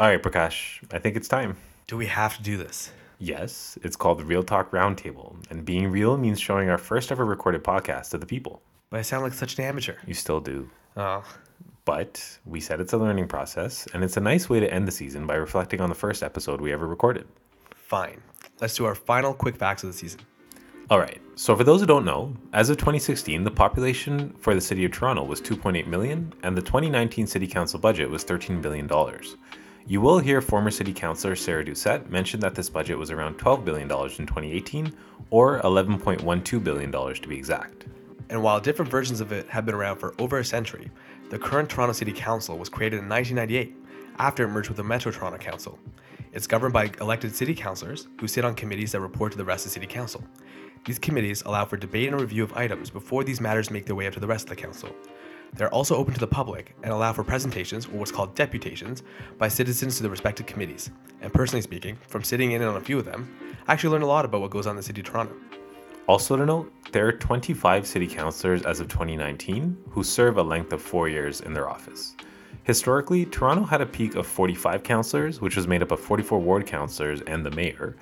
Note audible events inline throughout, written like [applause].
All right, Prakash, I think it's time. Do we have to do this? Yes, it's called the Real Talk Roundtable, and being real means showing our first ever recorded podcast to the people. But I sound like such an amateur. You still do. Oh, But we said it's a learning process, and it's a nice way to end the season by reflecting on the first episode we ever recorded. fine. Let's do our final quick facts of the season. All right, so for those who don't know, as of 2016, the population for the city of Toronto was 2.8 million, and the 2019 city council budget was $13 billion. You will hear former city councillor Sarah Doucette mention that this budget was around $12 billion in 2018, or $11.12 billion to be exact. And while different versions of it have been around for over a century, the current Toronto City Council was created in 1998 after it merged with the Metro Toronto Council. It's governed by elected city councillors who sit on committees that report to the rest of the City Council. These committees allow for debate and review of items before these matters make their way up to the rest of the council. They're also open to the public and allow for presentations, or what's called deputations, by citizens to the respective committees. And personally speaking, from sitting in on a few of them, I actually learned a lot about what goes on in the city of Toronto. Also to note, there are 25 city councillors as of 2019 who serve a length of four years in their office. Historically, Toronto had a peak of 45 councillors, which was made up of 44 ward councillors and the mayor.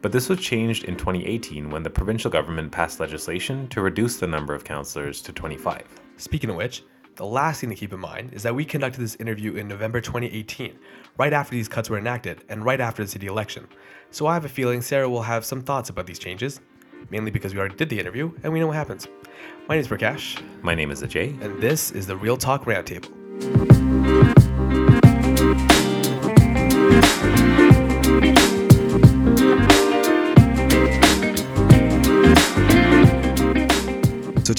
But this was changed in 2018 when the provincial government passed legislation to reduce the number of councillors to 25. Speaking of which, the last thing to keep in mind is that we conducted this interview in November 2018, right after these cuts were enacted and right after the city election. So I have a feeling Sarah will have some thoughts about these changes, mainly because we already did the interview and we know what happens. My name is Prakash, My name is Ajay. and this is the Real Talk Roundtable.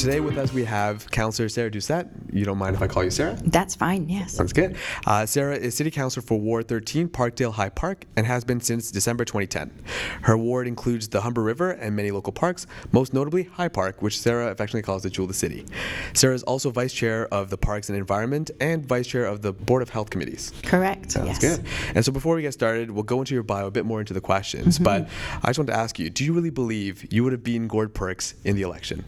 Today with us we have Councillor Sarah Doucette. You don't mind if I call you Sarah? That's fine, yes. Sounds good. Uh, Sarah is City Councilor for Ward 13, Parkdale High Park, and has been since December 2010. Her ward includes the Humber River and many local parks, most notably High Park, which Sarah affectionately calls the jewel of the city. Sarah is also Vice Chair of the Parks and Environment and Vice Chair of the Board of Health Committees. Correct. Sounds yes. good. And so before we get started, we'll go into your bio a bit more into the questions. Mm-hmm. But I just want to ask you: Do you really believe you would have beaten Gord Perks in the election?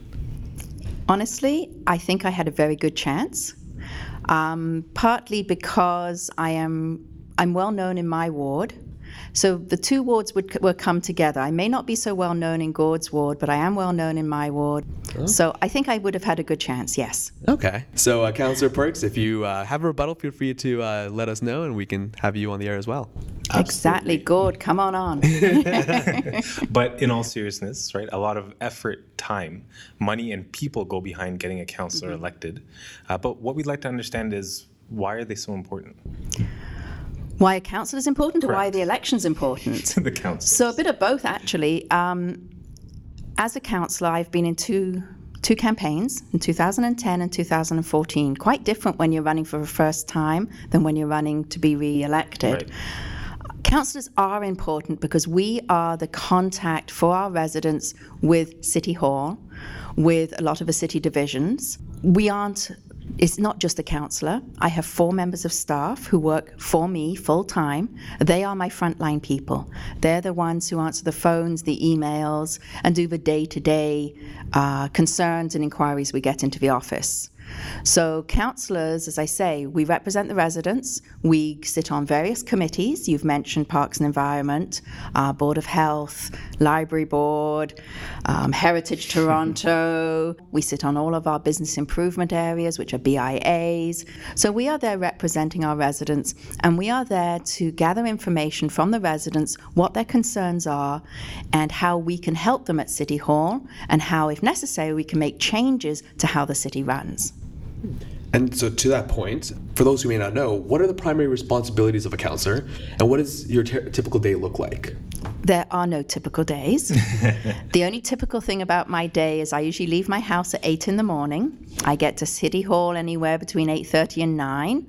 Honestly, I think I had a very good chance. Um, partly because I am I'm well known in my ward. So the two wards would, would come together. I may not be so well known in Gord's ward, but I am well known in my ward. So I think I would have had a good chance, yes. Okay. So, uh, Councillor Perks, if you uh, have a rebuttal, feel free to uh, let us know, and we can have you on the air as well. Exactly. Gord, come on on. [laughs] But in all seriousness, right, a lot of effort, time, money, and people go behind getting a counselor elected. Uh, but what we'd like to understand is why are they so important? Why a council is important or why Correct. the election's important? [laughs] the council. So a bit of both, actually. Um, as a councillor, I've been in two two campaigns in 2010 and 2014. Quite different when you're running for the first time than when you're running to be re-elected. Right. Councillors are important because we are the contact for our residents with City Hall, with a lot of the city divisions. We aren't, it's not just a councillor. I have four members of staff who work for me full time. They are my frontline people. They're the ones who answer the phones, the emails, and do the day to day concerns and inquiries we get into the office. So, councillors, as I say, we represent the residents. We sit on various committees. You've mentioned Parks and Environment, uh, Board of Health, Library Board, um, Heritage Toronto. [laughs] we sit on all of our business improvement areas, which are BIAs. So, we are there representing our residents, and we are there to gather information from the residents, what their concerns are, and how we can help them at City Hall, and how, if necessary, we can make changes to how the city runs. And so, to that point, for those who may not know, what are the primary responsibilities of a counselor, and what does your ty- typical day look like? There are no typical days. [laughs] the only typical thing about my day is I usually leave my house at 8 in the morning. I get to City Hall anywhere between 8:30 and 9.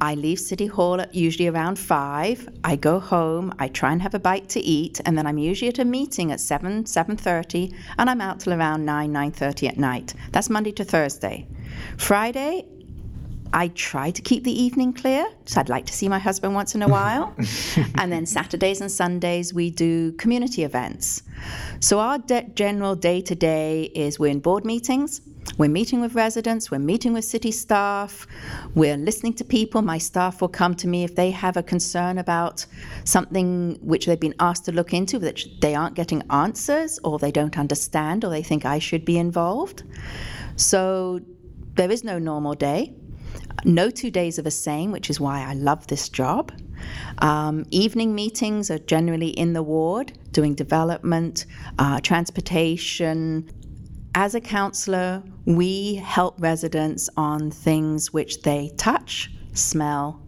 I leave City Hall at usually around 5. I go home, I try and have a bite to eat, and then I'm usually at a meeting at 7, 7:30, and I'm out till around 9, 9:30 at night. That's Monday to Thursday. Friday, I try to keep the evening clear, so I'd like to see my husband once in a while. [laughs] and then Saturdays and Sundays, we do community events. So our de- general day to day is we're in board meetings. We're meeting with residents, we're meeting with city staff, we're listening to people. My staff will come to me if they have a concern about something which they've been asked to look into that they aren't getting answers or they don't understand or they think I should be involved. So there is no normal day. No two days are the same, which is why I love this job. Um, evening meetings are generally in the ward, doing development, uh, transportation. As a councillor, we help residents on things which they touch, smell,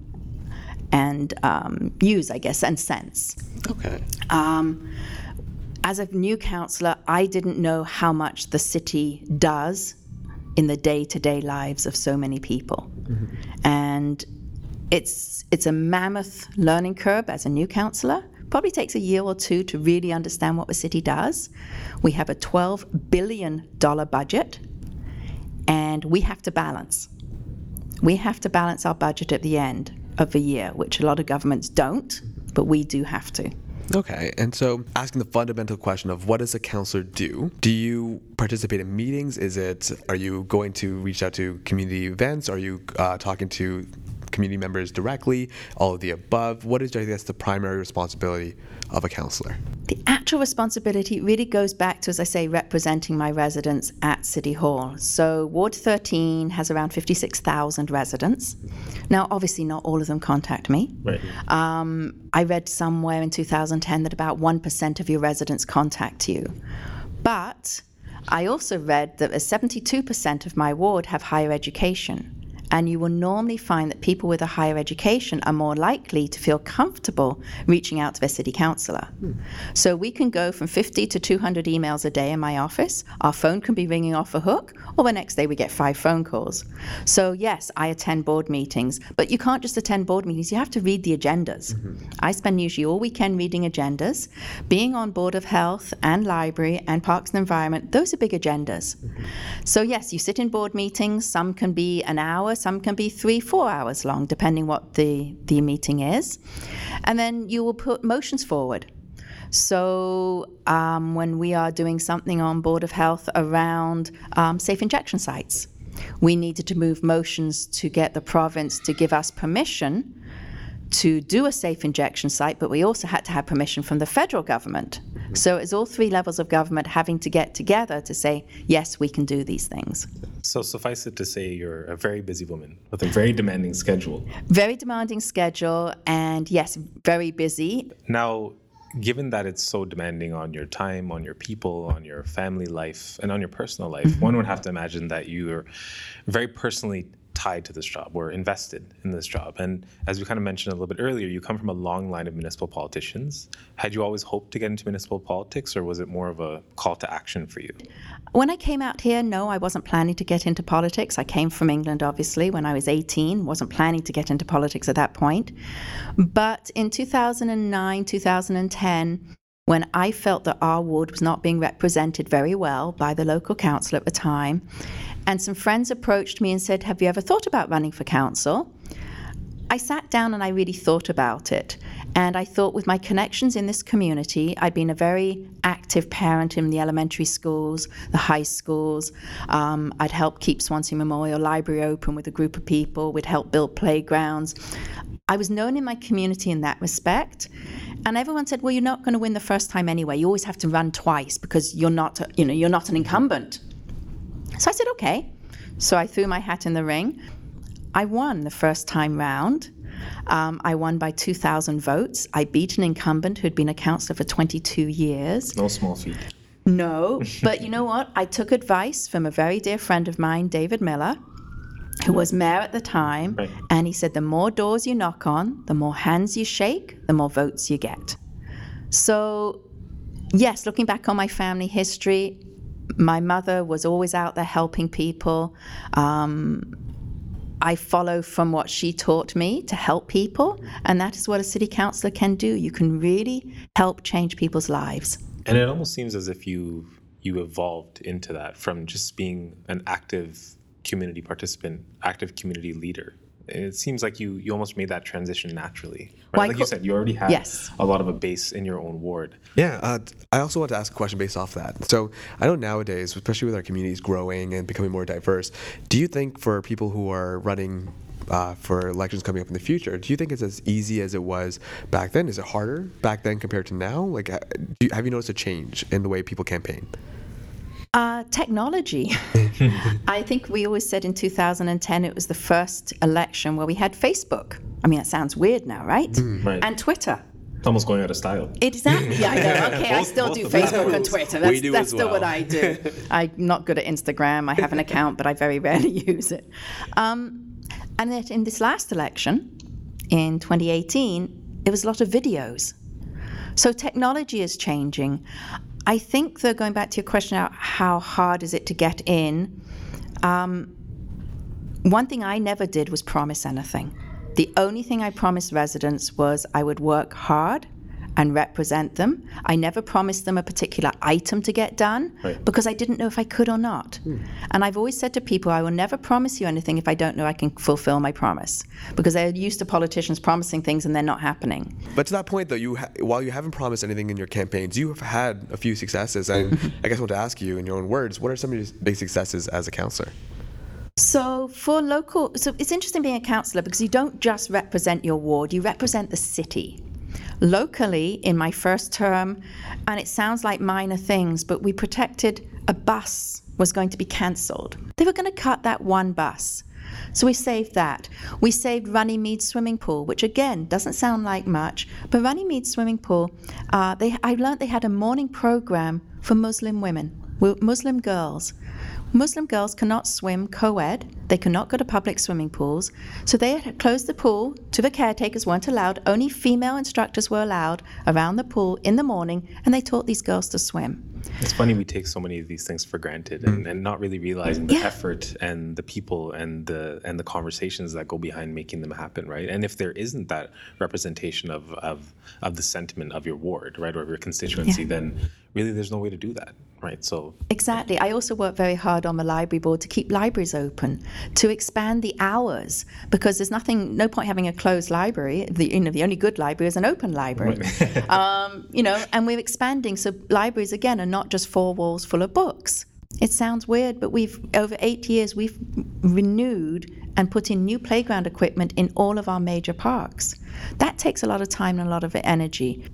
and um, use, I guess, and sense. Okay. Um, as a new councillor, I didn't know how much the city does in the day-to-day lives of so many people, and it's it's a mammoth learning curve as a new councillor. Probably takes a year or two to really understand what the city does. We have a 12 billion dollar budget, and we have to balance. We have to balance our budget at the end of the year, which a lot of governments don't, but we do have to. Okay, and so asking the fundamental question of what does a counselor do? Do you participate in meetings? Is it are you going to reach out to community events? Are you uh, talking to community members directly? All of the above. What is I guess the primary responsibility of a counselor? The actual responsibility really goes back to, as I say, representing my residents at City Hall. So, Ward 13 has around 56,000 residents. Now, obviously, not all of them contact me. Right. Um, I read somewhere in 2010 that about 1% of your residents contact you. But I also read that 72% of my ward have higher education. And you will normally find that people with a higher education are more likely to feel comfortable reaching out to their city councillor. Hmm. So we can go from 50 to 200 emails a day in my office. Our phone can be ringing off a hook, or the next day we get five phone calls. So, yes, I attend board meetings, but you can't just attend board meetings, you have to read the agendas. Mm-hmm. I spend usually all weekend reading agendas. Being on Board of Health and Library and Parks and Environment, those are big agendas. Mm-hmm. So, yes, you sit in board meetings, some can be an hour, some can be three, four hours long, depending what the, the meeting is. And then you will put motions forward. So, um, when we are doing something on Board of Health around um, safe injection sites, we needed to move motions to get the province to give us permission to do a safe injection site, but we also had to have permission from the federal government. So it's all three levels of government having to get together to say, yes, we can do these things. So suffice it to say, you're a very busy woman with a very demanding schedule. Very demanding schedule, and yes, very busy. Now, given that it's so demanding on your time, on your people, on your family life, and on your personal life, mm-hmm. one would have to imagine that you're very personally tied to this job or invested in this job. And as we kind of mentioned a little bit earlier, you come from a long line of municipal politicians. Had you always hoped to get into municipal politics, or was it more of a call to action for you? When I came out here, no, I wasn't planning to get into politics. I came from England, obviously, when I was 18, wasn't planning to get into politics at that point. But in 2009, 2010, when I felt that our ward was not being represented very well by the local council at the time, and some friends approached me and said, Have you ever thought about running for council? I sat down and I really thought about it. And I thought, with my connections in this community, I'd been a very active parent in the elementary schools, the high schools. Um, I'd helped keep Swansea Memorial Library open with a group of people. We'd helped build playgrounds. I was known in my community in that respect. And everyone said, "Well, you're not going to win the first time anyway. You always have to run twice because you're not, you know, you're not an incumbent." So I said, "Okay." So I threw my hat in the ring. I won the first time round. Um, I won by 2,000 votes. I beat an incumbent who'd been a councillor for 22 years. No small feat. No, [laughs] but you know what? I took advice from a very dear friend of mine, David Miller, who was mayor at the time, Right. and he said, The more doors you knock on, the more hands you shake, the more votes you get. So, yes, looking back on my family history, my mother was always out there helping people. Um, I follow from what she taught me to help people, and that is what a city councillor can do. You can really help change people's lives. And it almost seems as if you you evolved into that from just being an active community participant, active community leader It seems like you you almost made that transition naturally. Right? Well, I like you said, you already had Yes. a lot of a base in your own ward. Yeah, uh, I also want to ask a question based off that. So I know nowadays, especially with our communities growing and becoming more diverse, do you think for people who are running uh, for elections coming up in the future, do you think it's as easy as it was back then? Is it harder back then compared to now? Like, uh, do you, have you noticed a change in the way people campaign? Uh, technology. [laughs] I think we always said in 2010 it was the first election where we had Facebook. I mean, that sounds weird now, right? Right. And Twitter. It's almost going out of style. Exactly. Yeah, I know. [laughs] Okay, I still do. Facebook and Twitter. We That's, do that's as still what. I do. [laughs] I'm not good at Instagram. I have an account, but I very rarely use it. Um, and that in this last election, in 2018, it was a lot of videos. So technology is changing. I think, though, going back to your question about how hard is it to get in, um, one thing I never did was promise anything. The only thing I promised residents was I would work hard and represent them. I never promised them a particular item to get done Right. because I didn't know if I could or not. Hmm. And I've always said to people, I will never promise you anything if I don't know I can fulfill my promise because they're used to politicians promising things and they're not happening. But to that point, though, you ha- while you haven't promised anything in your campaigns, you have had a few successes. And [laughs] I guess I want to ask you, in your own words, what are some of your big successes as a counselor? So for local, so it's interesting being a councillor because you don't just represent your ward, you represent the city. Locally, in my first term, and it sounds like minor things, but we protected a bus was going to be cancelled. They were going to cut that one bus. So we saved that. We saved Runnymede Swimming Pool, which again doesn't sound like much, but Runnymede Swimming Pool, uh, they, I learned they had a morning program for Muslim women, Muslim girls. Muslim girls cannot swim co ed, they cannot go to public swimming pools, so they had closed the pool to the caretakers, weren't allowed. Only female instructors were allowed around the pool in the morning, and they taught these girls to swim. It's funny we take so many of these things for granted and, mm. and not really realizing the Yeah. effort and the people and the and the conversations that go behind making them happen, right? And if there isn't that representation of of, of the sentiment of your ward, right, or of your constituency, Yeah. then really there's no way to do that, right? So Exactly. I also work very hard on the library board to keep libraries open, to expand the hours, because there's nothing, no point having a closed library. The, you know, the only good library is an open library. [laughs] um, you know, and we're expanding. So libraries, again, are not just four walls full of books. It sounds weird, but we've, over eight years, we've renewed and put in new playground equipment in all of our major parks. That takes a lot of time and a lot of energy.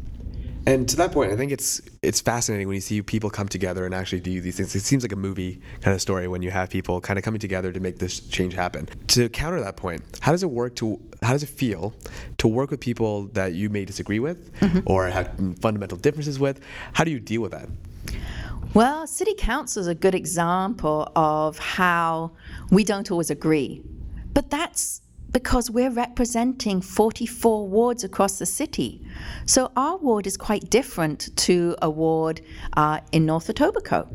And to that point, I think it's it's fascinating when you see people come together and actually do these things. It seems like a movie kind of story when you have people kind of coming together to make this change happen. To counter that point, how does it work to how does it feel to work with people that you may disagree with mm-hmm. or have fundamental differences with? How do you deal with that? Well, city council is a good example of how we don't always agree. But that's because we're representing 44 wards across the city. So our ward is quite different to a ward uh, in North Etobicoke,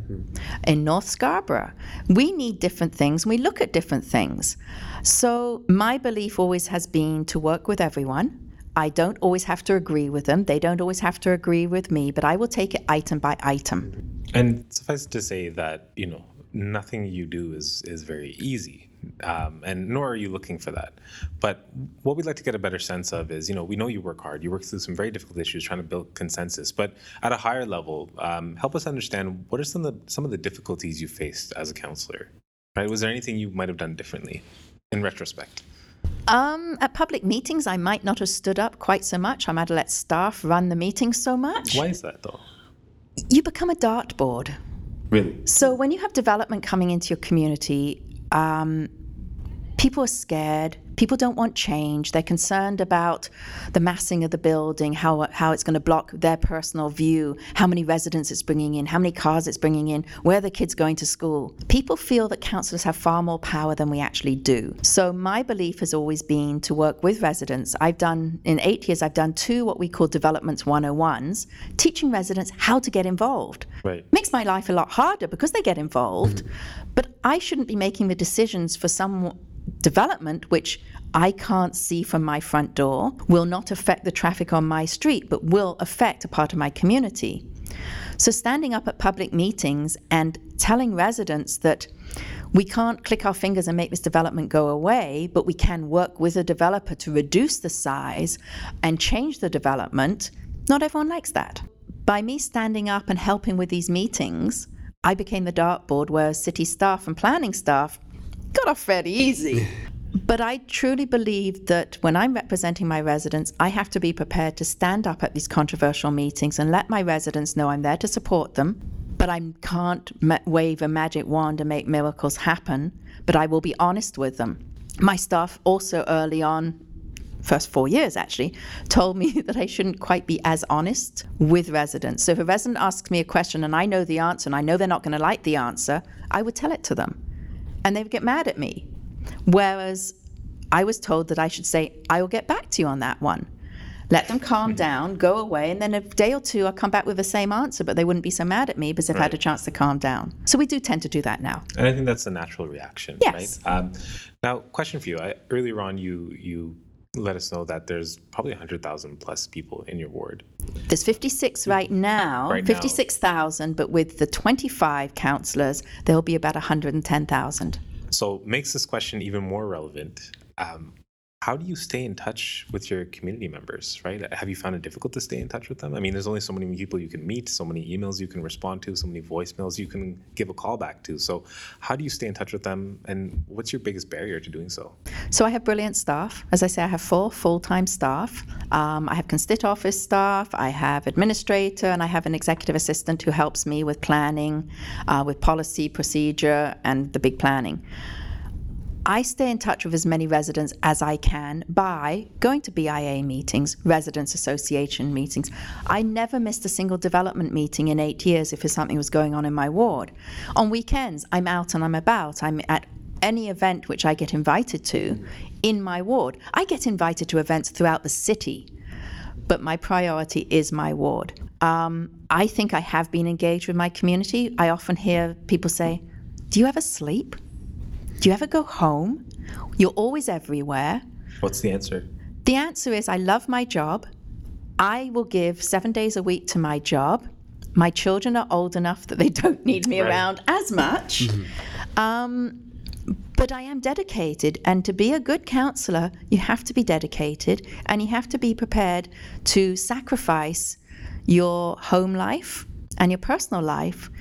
in North Scarborough. We need different things, we look at different things. So my belief always has been to work with everyone. I don't always have to agree with them. They don't always have to agree with me, but I will take it item by item. And suffice to say that you know nothing you do is is very easy, um, and nor are you looking for that. But what we'd like to get a better sense of is, you know, we know you work hard. You work through some very difficult issues, trying to build consensus. But at a higher level, um, help us understand what are some of the some of the difficulties you faced as a counselor. Right? Was there anything you might have done differently, in retrospect? Um, at public meetings, I might not have stood up quite so much. I might have let staff run the meetings so much. Why is that though? You become a dartboard. Really? So when you have development coming into your community, um, people are scared. People don't want change. They're concerned about the massing of the building, how how it's going to block their personal view, how many residents it's bringing in, how many cars it's bringing in, where the kids going to school. People feel that councillors have far more power than we actually do. So my belief has always been to work with residents. I've done in eight years. I've done two what we call developments 101s, teaching residents how to get involved Right. makes my life a lot harder because they get involved. But I shouldn't be making the decisions for some development which I can't see from my front door, will not affect the traffic on my street, but will affect a part of my community. So, standing up at public meetings and telling residents that We can't click our fingers and make this development go away, but we can work with a developer to reduce the size and change the development. Not everyone likes that. By me standing up and helping with these meetings, I became the dartboard where city staff and planning staff got off fairly easy. [laughs] But I truly believe that when I'm representing my residents, I have to be prepared to stand up at these controversial meetings and let my residents know I'm there to support them. But I can't ma- wave a magic wand and make miracles happen. But I will be honest with them. My staff also early on, first four years actually, told me [laughs] that I shouldn't quite be as honest with residents. So if a resident asks me a question and I know the answer and I know they're not going to like the answer, I would tell it to them. And they would get mad at me. Whereas I was told that I should say, I will get back to you on that one. Let them calm down, go away, and then a day or two I'll come back with the same answer, but they wouldn't be so mad at me because they've had a chance to calm down. So we do tend to do that now. And I think that's a natural reaction, Yes. right? Um, now, question for you. I, earlier on, you you let us know that there's probably 100,000 plus people in your ward. There's 56 right now, Right 56,000, but with the 25 councillors, there'll be about 110,000. So makes this question even more relevant. Um, how do you stay in touch with your community members, right? Have you found it difficult to stay in touch with them? I mean, there's only so many people you can meet, so many emails you can respond to, so many voicemails you can give a call back to. So, how do you stay in touch with them, and what's your biggest barrier to doing so? So I have brilliant staff. As I say, I have four full-time staff. Um, I have constit office staff, I have administrator, and I have an executive assistant who helps me with planning, uh, with policy, procedure, and the big planning. I stay in touch with as many residents as I can by going to BIA meetings, residents association meetings. I never missed a single development meeting in eight years if something was going on in my ward. On weekends, I'm out and I'm about. I'm at any event which I get invited to in my ward. I get invited to events throughout the city, but my priority is my ward. Um, I think I have been engaged with my community. I often hear people say, Do you ever sleep? Do you ever go home? You're always everywhere. What's the answer? The answer is I love my job. I will give seven days a week to my job. My children are old enough that they [laughs] don't need me Right. around as much. Um, but I am dedicated, and to be a good counselor, you have to be dedicated and you have to be prepared to sacrifice your home life and your personal life.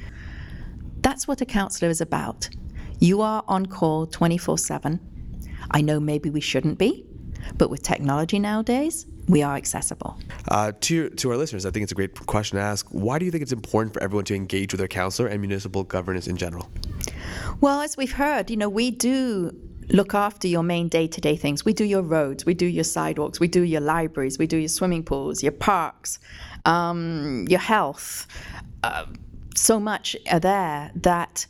That's what a counselor is about. You are on call 24 7. I know maybe we shouldn't be, but with technology nowadays, we are accessible. Uh, to, to our listeners, I think it's a great question to ask. Why do you think it's important for everyone to engage with their counselor and municipal governance in general? Well, as we've heard, you know, we do look after your main day to day things. We do your roads, we do your sidewalks, we do your libraries, we do your swimming pools, your parks, um, your health. Uh, so much are there that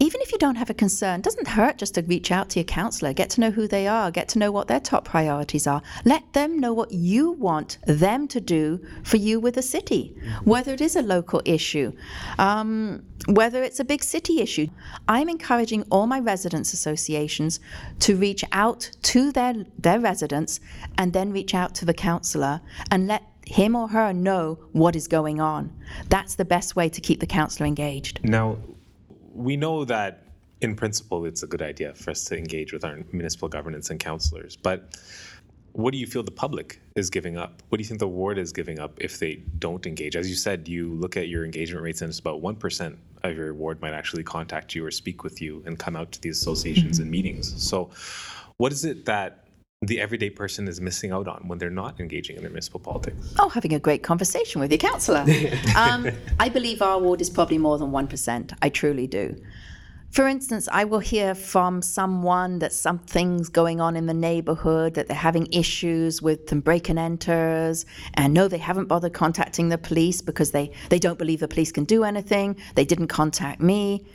even if you don't have a concern, doesn't hurt just to reach out to your counselor, get to know who they are, get to know what their top priorities are. Let them know what you want them to do for you with the city, whether it is a local issue, um, whether it's a big city issue. I'm encouraging all my residents associations to reach out to their, their residents and then reach out to the counsellor and let him or her know what is going on. That's the best way to keep the counsellor engaged. Now, we know that in principle it's a good idea for us to engage with our municipal governance and councillors, but what do you feel the public is giving up? What do you think the ward is giving up if they don't engage? As you said, you look at your engagement rates and it's about 1% of your ward might actually contact you or speak with you and come out to these associations and meetings. So, what is it that the everyday person is missing out on when they're not engaging in their municipal politics? Oh, having a great conversation with your councillor. [laughs] um, I believe our ward is probably more than 1%. I truly do. For instance, I will hear from someone that something's going on in the neighborhood, that they're having issues with some break and enters, and no, they haven't bothered contacting the police because they, they don't believe the police can do anything. They didn't contact me.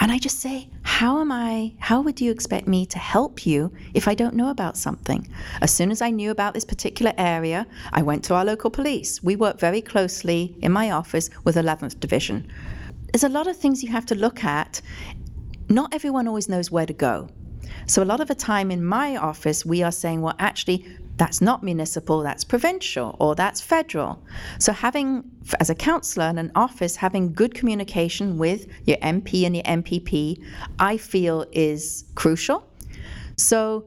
And I just say, how am I, how would you expect me to help you if I don't know about something? As soon as I knew about this particular area, I went to our local police. We work very closely in my office with 11th Division. There's a lot of things you have to look at. Not everyone always knows where to go. So, a lot of the time in my office, we are saying, well, actually, That's not municipal, that's provincial, or that's federal. So, having, as a councillor in an office, having good communication with your MP and your MPP, I feel is crucial. So,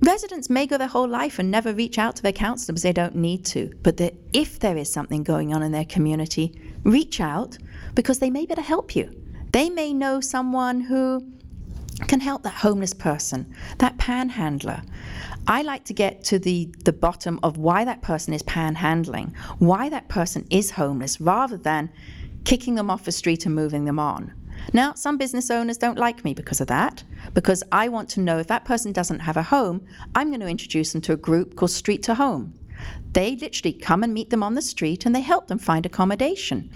residents may go their whole life and never reach out to their councillor because they don't need to. But the, if there is something going on in their community, reach out because they may be able to help you. They may know someone who can help that homeless person, that panhandler. I like to get to the, the bottom of why that person is panhandling, why that person is homeless, rather than kicking them off the street and moving them on. Now, some business owners don't like me because of that, because I want to know if that person doesn't have a home, I'm going to introduce them to a group called Street to Home. They literally come and meet them on the street and they help them find accommodation.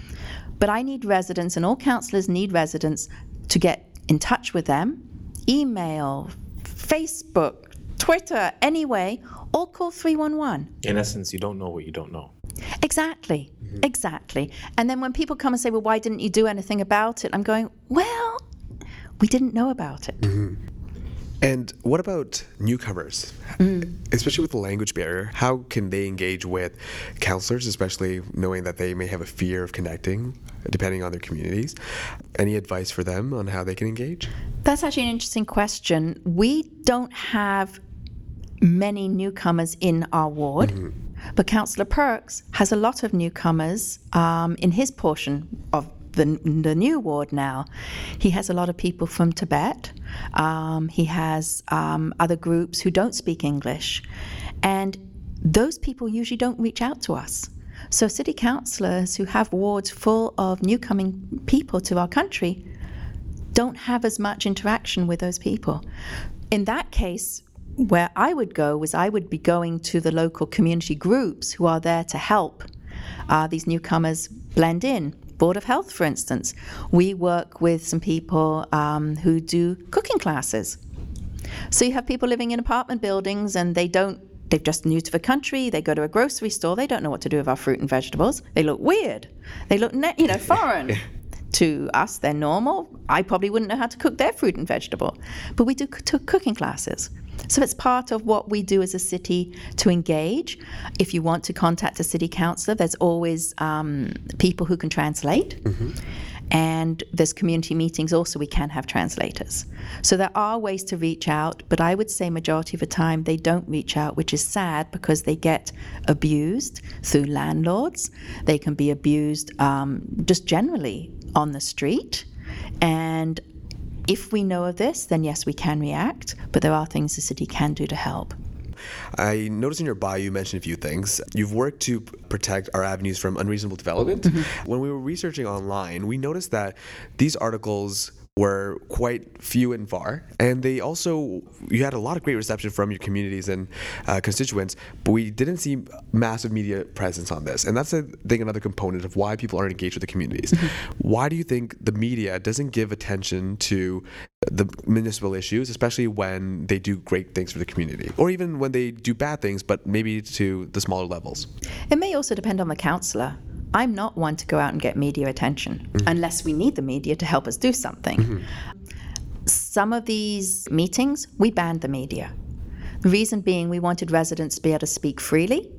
But I need residents, and all councillors need residents to get in touch with them email, Facebook, Twitter, anyway, or call 311. In essence, you don't know what you don't know. Exactly, mm-hmm. exactly. And then when people come and say, well, why didn't you do anything about it? I'm going, well, we didn't know about it. Mm-hmm. And what about newcomers, especially with the language barrier? How can they engage with counselors, especially knowing that they may have a fear of connecting, depending on their communities? Any advice for them on how they can engage? That's actually an interesting question. We don't have many newcomers in our ward, but Councillor Perks has a lot of newcomers um, in his portion of the, the new ward now. He has a lot of people from Tibet. Um, he has um, other groups who don't speak English. And those people usually don't reach out to us. So, city councillors who have wards full of newcoming people to our country don't have as much interaction with those people. In that case, where I would go was I would be going to the local community groups who are there to help uh, these newcomers blend in. Board of Health, for instance, we work with some people um, who do cooking classes. So you have people living in apartment buildings and they don't, they've just new to the country, they go to a grocery store, they don't know what to do with our fruit and vegetables. They look weird. They look, ne- you know, foreign. [laughs] to us, they're normal. I probably wouldn't know how to cook their fruit and vegetable. But we do c- took cooking classes. So it's part of what we do as a city to engage. If you want to contact a city councillor, there's always um, people who can translate. And there's community meetings also, we can have translators. So there are ways to reach out, but I would say majority of the time they don't reach out, which is sad because they get abused through landlords. They can be abused um, just generally on the street. And if we know of this, then yes, we can react, but there are things the city can do to help. I noticed in your bio you mentioned a few things. You've worked to protect our avenues from unreasonable development. Mm-hmm. When we were researching online, we noticed that these articles were quite few and far, and they also you had a lot of great reception from your communities and uh, constituents, but we didn't see massive media presence on this, and that's I think another component of why people aren't engaged with the communities. Why do you think the media doesn't give attention to the municipal issues, especially when they do great things for the community, or even when they do bad things, but maybe to the smaller levels? It may also depend on the councillor. I'm not one to go out and get media attention mm-hmm. unless we need the media to help us do something. Mm-hmm. Some of these meetings, we banned the media. The reason being, we wanted residents to be able to speak freely.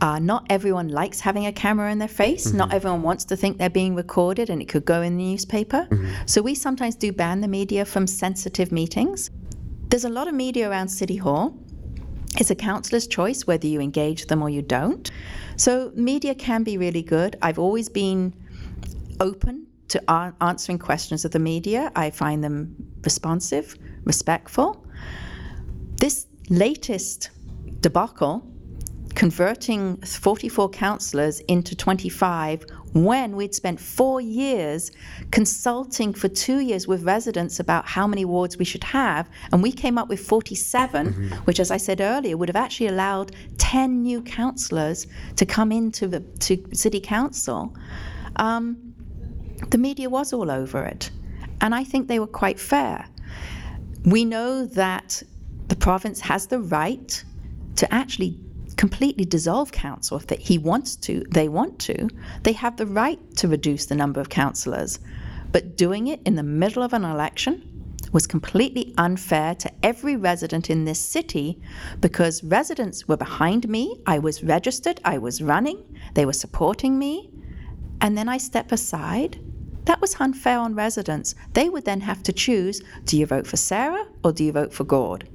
Uh, not everyone likes having a camera in their face. Mm-hmm. Not everyone wants to think they're being recorded and it could go in the newspaper. So we sometimes do ban the media from sensitive meetings. There's a lot of media around City Hall. It's a councillor's choice whether you engage them or you don't. So, media can be really good. I've always been open to a- answering questions of the media. I find them responsive, respectful. This latest debacle, converting 44 councillors into 25 when we'd spent four years consulting for two years with residents about how many wards we should have, and we came up with 47, which, as I said earlier, would have actually allowed 10 new councillors to come into the to city council. Um, the media was all over it, and I think they were quite fair. We know that the province has the right to actually completely dissolve council if that he wants to they want to they have the right to reduce the number of councillors but doing it in the middle of an election was completely unfair to every resident in this city because residents were behind me. I was registered, I was running, they were supporting me. And then I step aside. That was unfair on residents. They would then have to choose do you vote for Sarah or do you vote for Gord?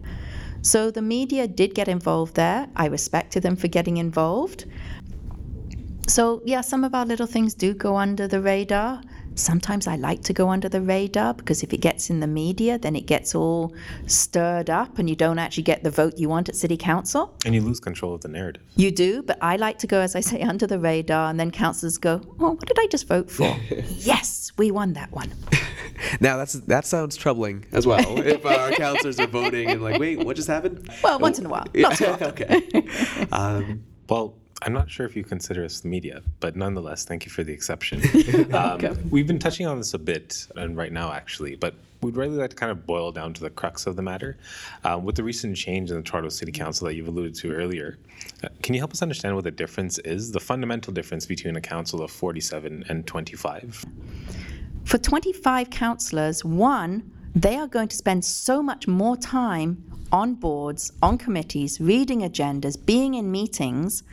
So the media did get involved there. I respected them for getting involved. So, yeah, some of our little things do go under the radar. Sometimes I like to go under the radar because if it gets in the media, then it gets all stirred up and you don't actually get the vote you want at city council. And you lose control of the narrative. You do, but I like to go, as I say, [laughs] under the radar, and then councillors go, Oh, what did I just vote for? [laughs] yes, we won that one. [laughs] Now that's that sounds troubling as well. if our councillors are voting and like, wait, what just happened? Well, once in a while. Not too often. okay. Um, Well, I'm not sure if you consider us the media, but nonetheless, thank you for the exception. [laughs] um, we've been touching on this a bit, and right now actually, but we'd really like to kind of boil down to the crux of the matter. Um, with the recent change in the Toronto City Council that you've alluded to earlier, uh, can you help us understand what the difference is, the fundamental difference between a council of 47 and 25? For 25 councillors, one, they are going to spend so much more time on boards, on committees, reading agendas, being in meetings,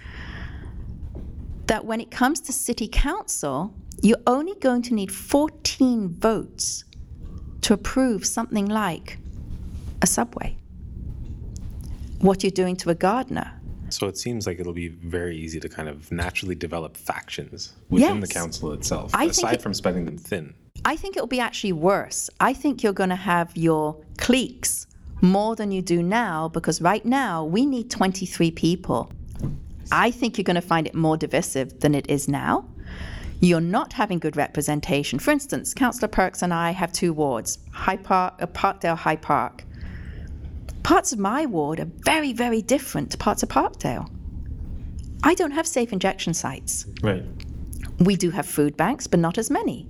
that when it comes to city council, you're only going to need 14 votes to approve something like a subway. What you're doing to a Gardiner. So it seems like it'll be very easy to kind of naturally develop factions within the council itself, I aside it- from spreading them thin. I think it'll be actually worse. I think you're going to have your cliques more than you do now because right now we need 23 people. I think you're going to find it more divisive than it is now. You're not having good representation. For instance, Councillor Perks and I have two wards, High Park, uh, Parkdale, High Park. Parts of my ward are very, very different to parts of Parkdale. I don't have safe injection sites. Right. We do have food banks, but not as many.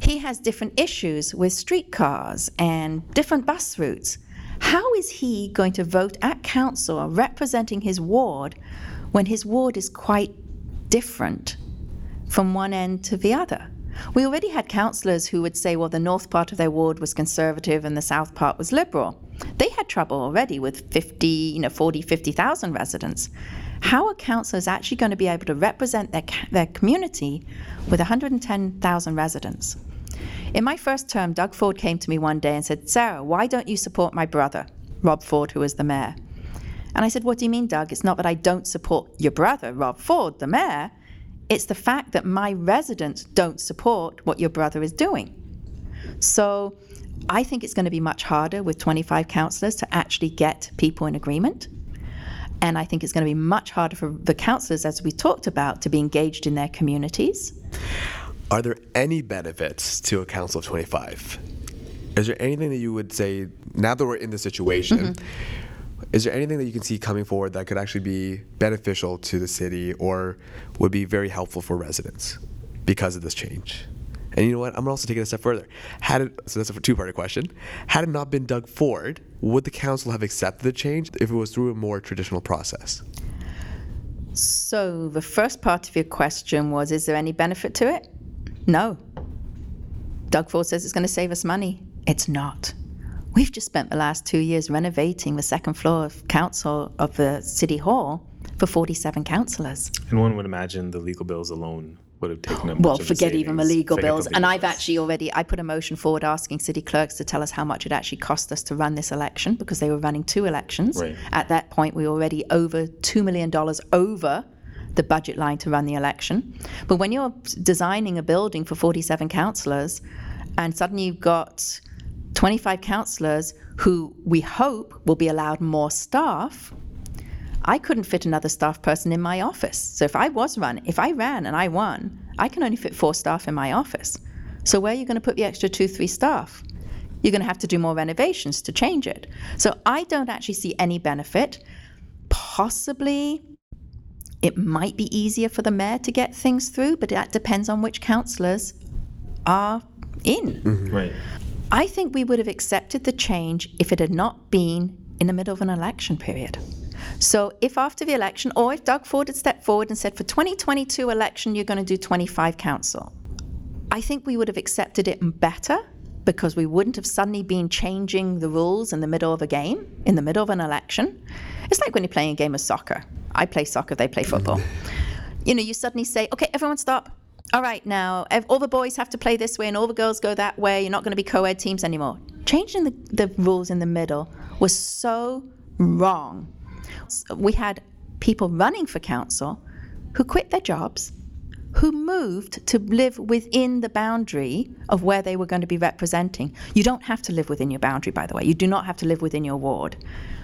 He has different issues with streetcars and different bus routes. How is he going to vote at council representing his ward when his ward is quite different from one end to the other? We already had councillors who would say, well, the north part of their ward was conservative and the south part was liberal. They had trouble already with 50, you know, 40, 50,000 residents. How are councillors actually going to be able to represent their, their community with 110,000 residents? In my first term, Doug Ford came to me one day and said, Sarah, why don't you support my brother, Rob Ford, who is the mayor? And I said, What do you mean, Doug? It's not that I don't support your brother, Rob Ford, the mayor. It's the fact that my residents don't support what your brother is doing. So I think it's going to be much harder with 25 councillors to actually get people in agreement. And I think it's going to be much harder for the councillors, as we talked about, to be engaged in their communities. Are there any benefits to a council of 25? Is there anything that you would say, now that we're in the situation, mm-hmm. Is there anything that you can see coming forward that could actually be beneficial to the city or would be very helpful for residents because of this change? And you know what? I'm gonna also take it a step further. Had it, so that's a two-part question. Had it not been Doug Ford, would the council have accepted the change if it was through a more traditional process? So the first part of your question was Is there any benefit to it? No. Doug Ford says it's going to save us money. It's not. We've just spent the last two years renovating the second floor of council of the city hall for 47 councillors. And one would imagine the legal bills alone would have taken up. Well, of the forget even the legal Forget the bills. legal And I've bills. actually already I put a motion forward asking city clerks to tell us how much it actually cost us to run this election because they were running two elections. Right. At that point, we were already over two million dollars over the budget line to run the election. But when you're designing a building for 47 councillors, and suddenly you've got 25 councillors who we hope will be allowed more staff. I couldn't fit another staff person in my office. So if I was run, if I ran and I won, I can only fit four staff in my office. So where are you going to put the extra two, three staff? You're going to have to do more renovations to change it. So I don't actually see any benefit. Possibly it might be easier for the mayor to get things through, but that depends on which councillors are in. Mm-hmm. Right. I think we would have accepted the change if it had not been in the middle of an election period. So, if after the election, or if Doug Ford had stepped forward and said, for 2022 election, you're going to do 25 council, I think we would have accepted it better because we wouldn't have suddenly been changing the rules in the middle of a game, in the middle of an election. It's like when you're playing a game of soccer. I play soccer, they play football. you know, you suddenly say, okay, everyone stop. All right, now all the boys have to play this way and all the girls go that way. You're not going to be co ed teams anymore. Changing the, the rules in the middle was so wrong. We had people running for council who quit their jobs, who moved to live within the boundary of where they were going to be representing. You don't have to live within your boundary, by the way. You do not have to live within your ward.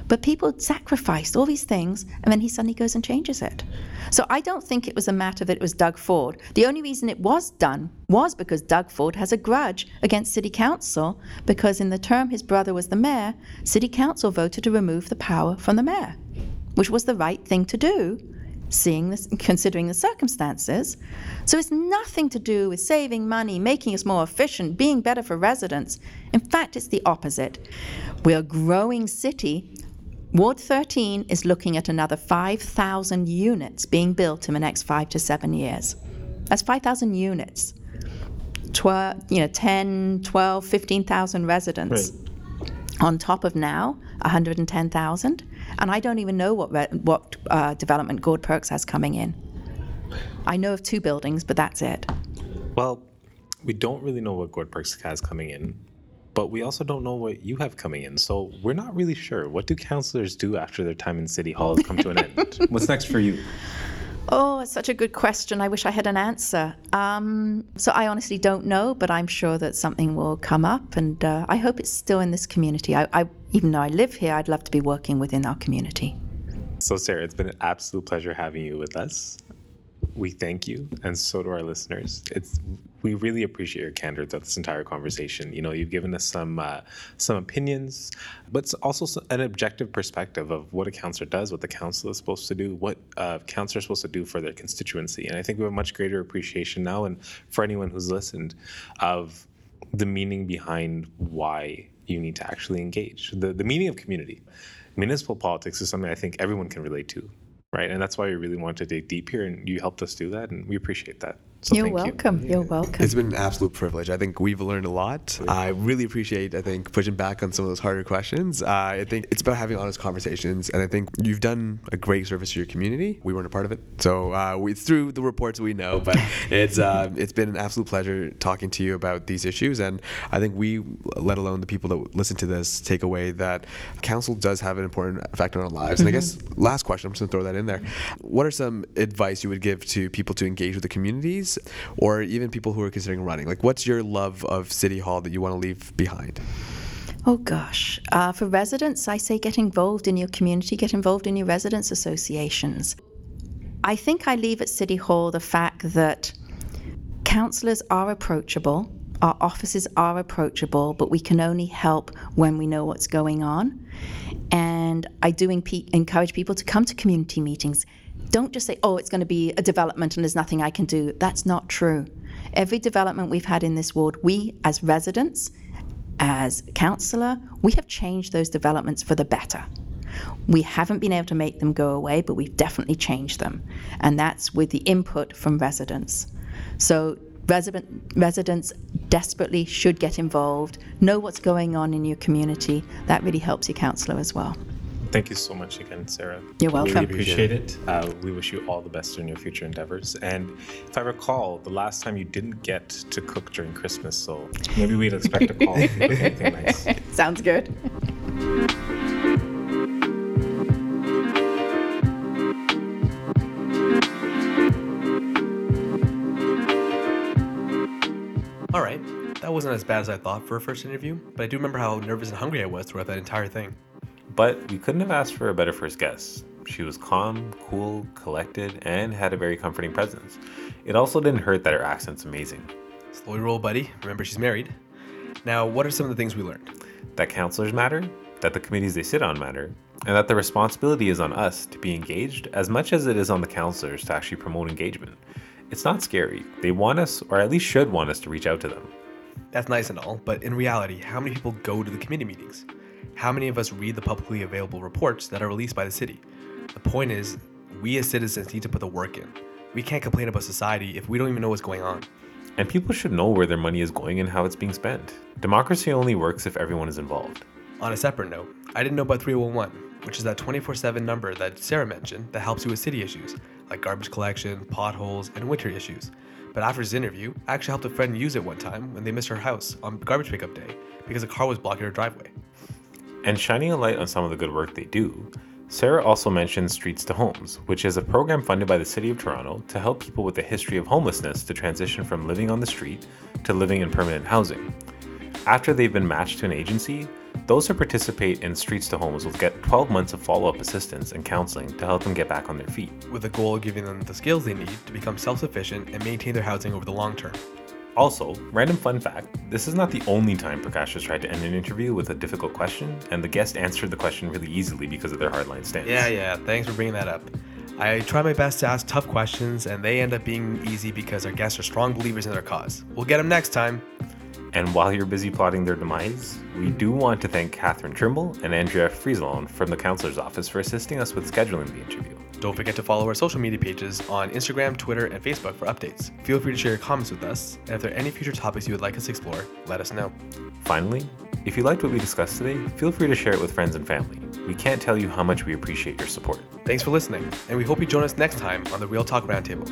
But people sacrificed all these things, and then he suddenly goes and changes it. So I don't think it was a matter that it was Doug Ford. The only reason it was done was because Doug Ford has a grudge against City Council because in the term his brother was the mayor, City Council voted to remove the power from the mayor, which was the right thing to do seeing this considering the circumstances so it's nothing to do with saving money making us more efficient being better for residents in fact it's the opposite we're a growing city ward 13 is looking at another 5000 units being built in the next 5 to 7 years. That's 5000 units. 12 you know 10 12 15000 residents. On top of now 110,000 and I don't even know what re- what uh, development Gord Perks has coming in. I know of two buildings, but that's it. Well, we don't really know what Gord Perks has coming in, but we also don't know what you have coming in. So we're not really sure. What do councillors do after their time in City Hall has come to an end? [laughs] What's next for you? Oh, it's such a good question. I wish I had an answer. Um, so I honestly don't know, but I'm sure that something will come up, and uh, I hope it's still in this community. I, I, even though I live here, I'd love to be working within our community. So, Sarah, it's been an absolute pleasure having you with us. We thank you, and so do our listeners. It's we really appreciate your candor throughout this entire conversation. You know, you've given us some uh, some opinions, but also an objective perspective of what a councillor does, what the council is supposed to do, what uh, councillor is supposed to do for their constituency. And I think we have a much greater appreciation now, and for anyone who's listened, of the meaning behind why you need to actually engage. The the meaning of community. Municipal politics is something I think everyone can relate to, right? And that's why we really wanted to dig deep here, and you helped us do that, and we appreciate that. So You're thank you. welcome. You. are welcome. It's been an absolute privilege. I think we've learned a lot. I really appreciate, I think, pushing back on some of those harder questions. Uh, I think it's about having honest conversations, and I think you've done a great service to your community. We weren't a part of it, so uh, we, through the reports we know, but [laughs] it's uh, it's been an absolute pleasure talking to you about these issues, and I think we, let alone the people that listen to this, take away that council does have an important effect on our lives. And I guess last question, I'm just gonna throw that in there. What are some advice you would give to people to engage with the communities, or even people who are considering running? Like, what's your love of City Hall that you want to leave behind? Oh gosh. Uh, for residents, I say get involved in your community, get involved in your residents' associations. I think I leave at City Hall the fact that councillors are approachable, our offices are approachable, but we can only help when we know what's going on. And I do encourage people to come to community meetings. Don't just say, oh, it's going to be a development and there's nothing I can do. That's not true. Every development we've had in this ward, we as residents, as councillor, we have changed those developments for the better. We haven't been able to make them go away, but we've definitely changed them. And that's with the input from residents. So resident, residents desperately should get involved, know what's going on in your community. That really helps your councillor as well. Thank you so much again, Sarah. You're welcome. Really welcome. appreciate it. Uh, we wish you all the best in your future endeavors. And if I recall, the last time you didn't get to cook during Christmas, so maybe we'd expect a call. with [laughs] anything nice. Sounds good. All right, that wasn't as bad as I thought for a first interview, but I do remember how nervous and hungry I was throughout that entire thing. But we couldn't have asked for a better first guest. She was calm, cool, collected, and had a very comforting presence. It also didn't hurt that her accent's amazing. Slowly roll, buddy. Remember, she's married. Now, what are some of the things we learned? That councillors matter, that the committees they sit on matter, and that the responsibility is on us to be engaged as much as it is on the councillors to actually promote engagement. It's not scary. They want us, or at least should want us, to reach out to them. That's nice and all, but in reality, how many people go to the committee meetings? How many of us read the publicly available reports that are released by the city? The point is, we as citizens need to put the work in. We can't complain about society if we don't even know what's going on. And people should know where their money is going and how it's being spent. Democracy only works if everyone is involved. On a separate note, I didn't know about 311, which is that 24 7 number that Sarah mentioned that helps you with city issues, like garbage collection, potholes, and winter issues. But after this interview, I actually helped a friend use it one time when they missed her house on garbage pickup day because a car was blocking her driveway. And shining a light on some of the good work they do, Sarah also mentioned Streets to Homes, which is a program funded by the City of Toronto to help people with a history of homelessness to transition from living on the street to living in permanent housing. After they've been matched to an agency, those who participate in Streets to Homes will get 12 months of follow up assistance and counseling to help them get back on their feet. with the goal of giving them the skills they need to become self sufficient and maintain their housing over the long term. Also, random fun fact this is not the only time Prakash has tried to end an interview with a difficult question, and the guest answered the question really easily because of their hardline stance. Yeah, yeah, thanks for bringing that up. I try my best to ask tough questions, and they end up being easy because our guests are strong believers in their cause. We'll get them next time. And while you're busy plotting their demise, we do want to thank Catherine Trimble and Andrea Frieselon from the councillor's office for assisting us with scheduling the interview. Don't forget to follow our social media pages on Instagram, Twitter, and Facebook for updates. Feel free to share your comments with us, and if there are any future topics you would like us to explore, let us know. Finally, if you liked what we discussed today, feel free to share it with friends and family. We can't tell you how much we appreciate your support. Thanks for listening, and we hope you join us next time on the Real Talk Roundtable.